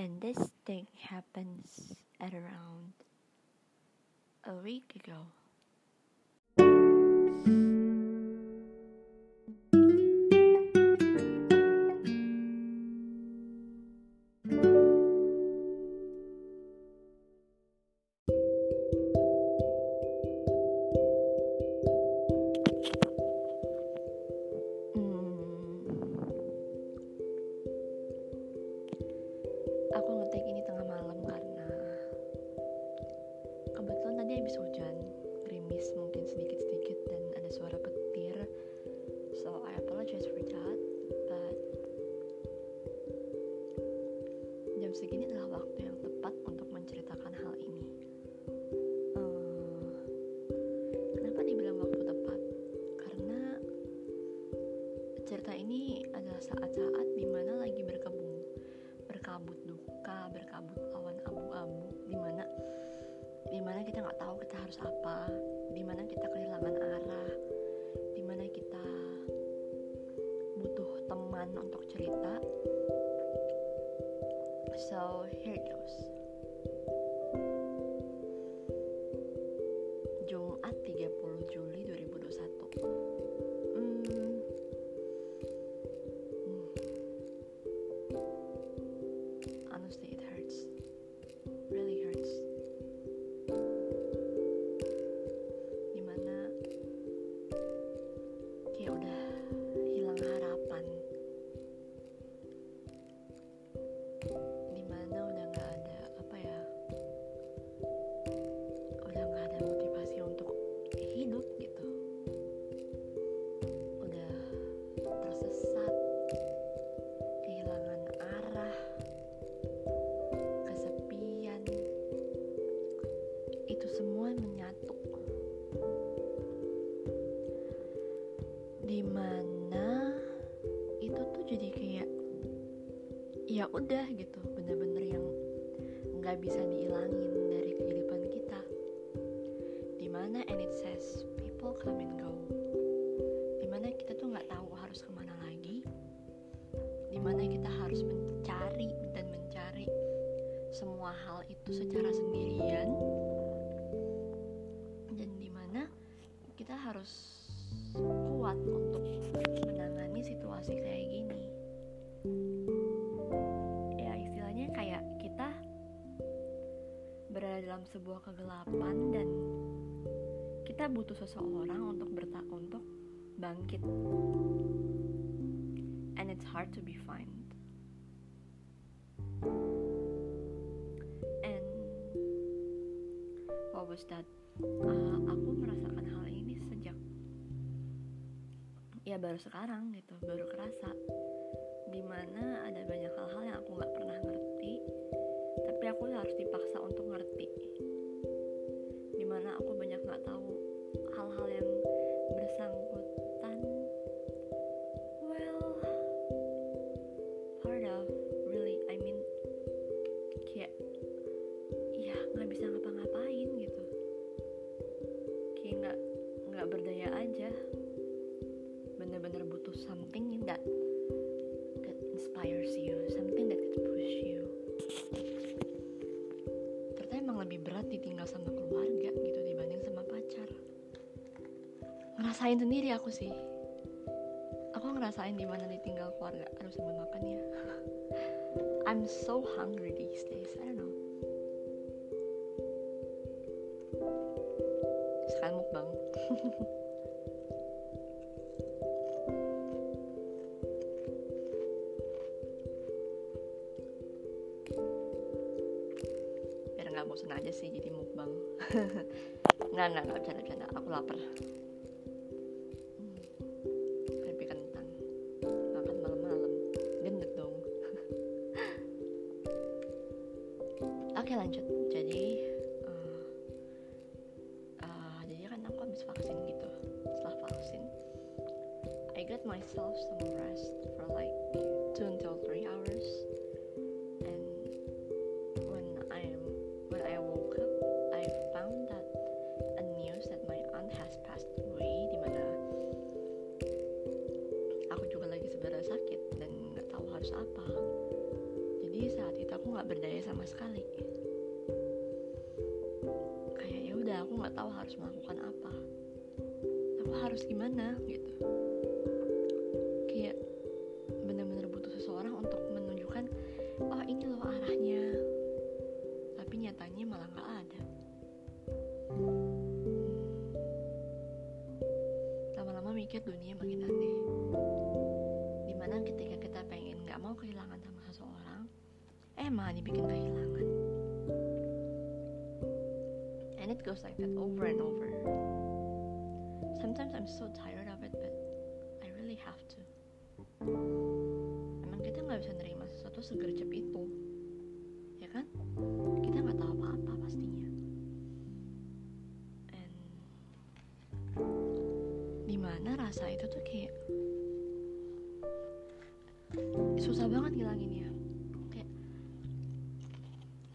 And this thing happens at around a week ago. Udah gitu bener-bener yang nggak bisa dihilangin dari kehidupan kita. Di mana and it says people come and go. Di mana kita tuh nggak tahu harus ke mana lagi. Di mana kita harus mencari dan mencari semua hal itu secara sendirian. Dan di mana kita harus kuat untuk dalam sebuah kegelapan dan kita butuh seseorang untuk bertak untuk bangkit. And it's hard to be found and what was that? Uh, aku merasakan hal ini sejak ya baru sekarang gitu baru kerasa. Di mana ada banyak hal-hal yang aku nggak pernah ngerti tapi aku harus dipaksa untuk ngerti ngerasain sendiri aku sih. Aku ngerasain di mana ditinggal keluarga aduh sambil makan ya. I'm so hungry these days I don't know. Sekalian mukbang. Biar nggak bosan aja sih jadi mukbang. Nggak nggak nggak bercanda bercanda aku lapar oke lanjut. Jadi eh, eh, jadi kan aku habis vaksin gitu. Setelah vaksin I got myself some rest for like two until three hours. And when I when I woke up I found that a news that my aunt has passed away di mana aku juga lagi sebenarnya sakit dan nggak tahu harus apa. Jadi saat itu aku nggak berdaya sama sekali tahu harus melakukan apa. Aku harus gimana gitu. Kayak bener-bener butuh seseorang untuk menunjukkan oh ini loh arahnya. Tapi nyatanya malah nggak ada. Hmm. lama-lama mikir dunia makin aneh. Di mana ketika kita pengen nggak mau kehilangan sama seseorang eh malah dibikin kehilangan and it goes like that over and over. Sometimes I'm so tired of it but I really have to. Emang kita nggak bisa nerima sesuatu segercep itu ya kan? Kita nggak tahu apa-apa pastinya. And di mana rasa itu tuh kayak susah banget ngilanginnya kayak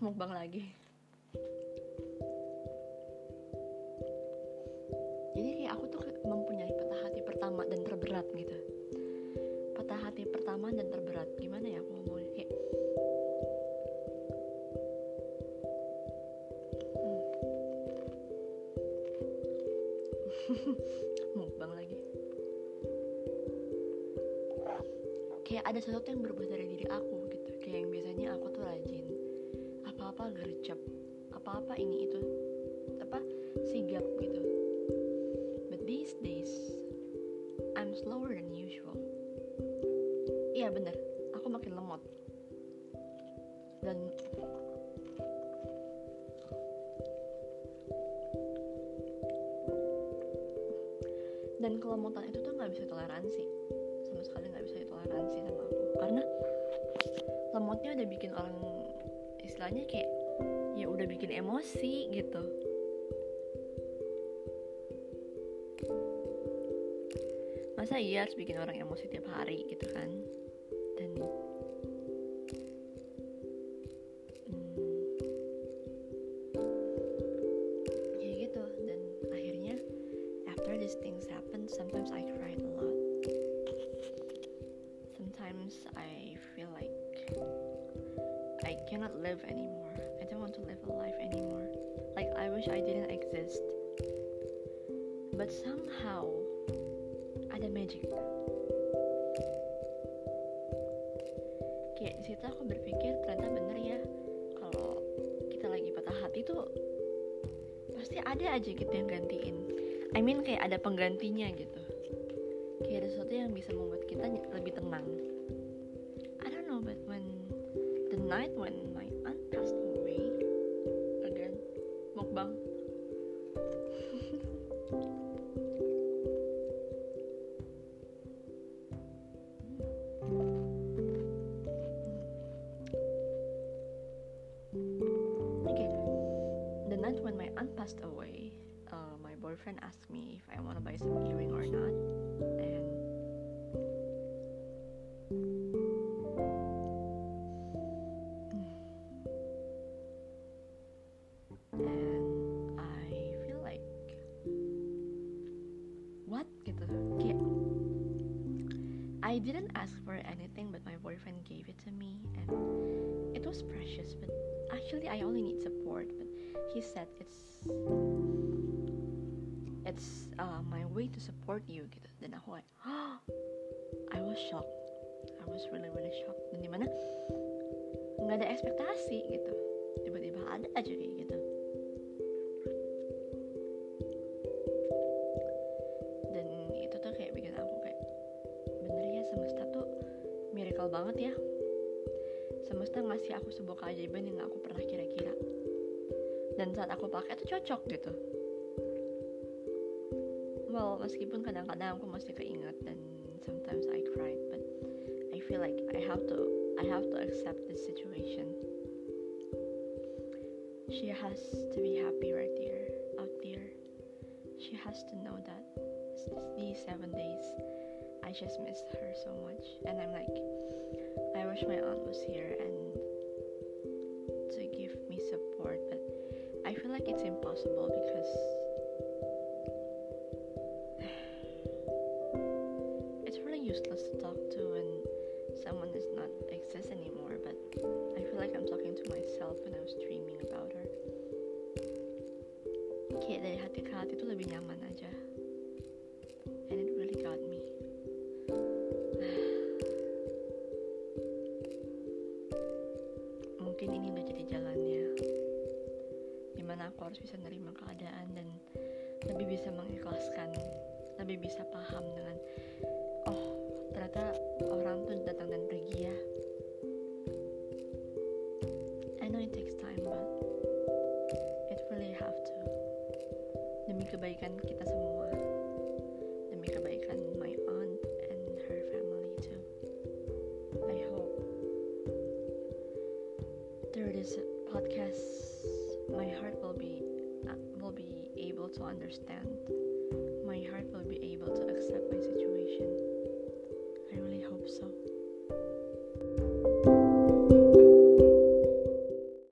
mukbang lagi mukbang lagi. Kayak ada sesuatu yang berubah dari diri aku gitu. Kayak yang biasanya aku tuh rajin apa-apa gercep dan kelomotan itu tuh nggak bisa toleransi. Sama sekali nggak bisa ditoleransi sama aku. Karena lemotnya udah bikin orang istilahnya kayak ya udah bikin emosi gitu. Masa iya harus bikin orang emosi tiap hari gitu kan I cannot live anymore. I don't want to live a life anymore. Like I wish I didn't exist. But somehow ada magic. Kayak di situ aku berpikir ternyata bener ya kalau kita lagi patah hati tuh pasti ada aja gitu yang gantiin. I mean kayak ada penggantinya gitu. Kayak ada sesuatu yang bisa membuat When my aunt passed away, uh, my boyfriend asked me if I want to buy some earring or not, and and I feel like what gitu I didn't ask for anything but my boyfriend gave it to me and it was precious but actually I only need support but he said it's it's uh, my way to support you. Gitu. Dan aku kayak I was shocked. I was really really shocked. Dan di mana nggak ada ekspektasi gitu. Tiba-tiba ada aja kayak gitu. Dan itu tuh kayak bikin aku kayak bener ya semesta tuh miracle banget ya. Semesta ngasih aku sebuah keajaiban yang gak aku pernah kira-kira dan saat aku pakai tuh cocok gitu. Well meskipun kadang-kadang aku masih keinget dan sometimes I cried but I feel like I have to I have to accept this situation. She has to be happy right there out there. She has to know that these seven days I just miss her so much. And I'm like I wish my aunt was here and it's impossible because it's really useless to talk to when someone does not exist anymore. But I feel like I'm talking to myself when I was dreaming about her. Kayak dari hati ke hati lebih nyaman aja. Lebih bisa mengikhlaskan lebih bisa paham dengan oh ternyata orang tuh datang dan pergi ya. I know it takes time but it really have to. Demi kebaikan kita understand. My heart will be able to accept my situation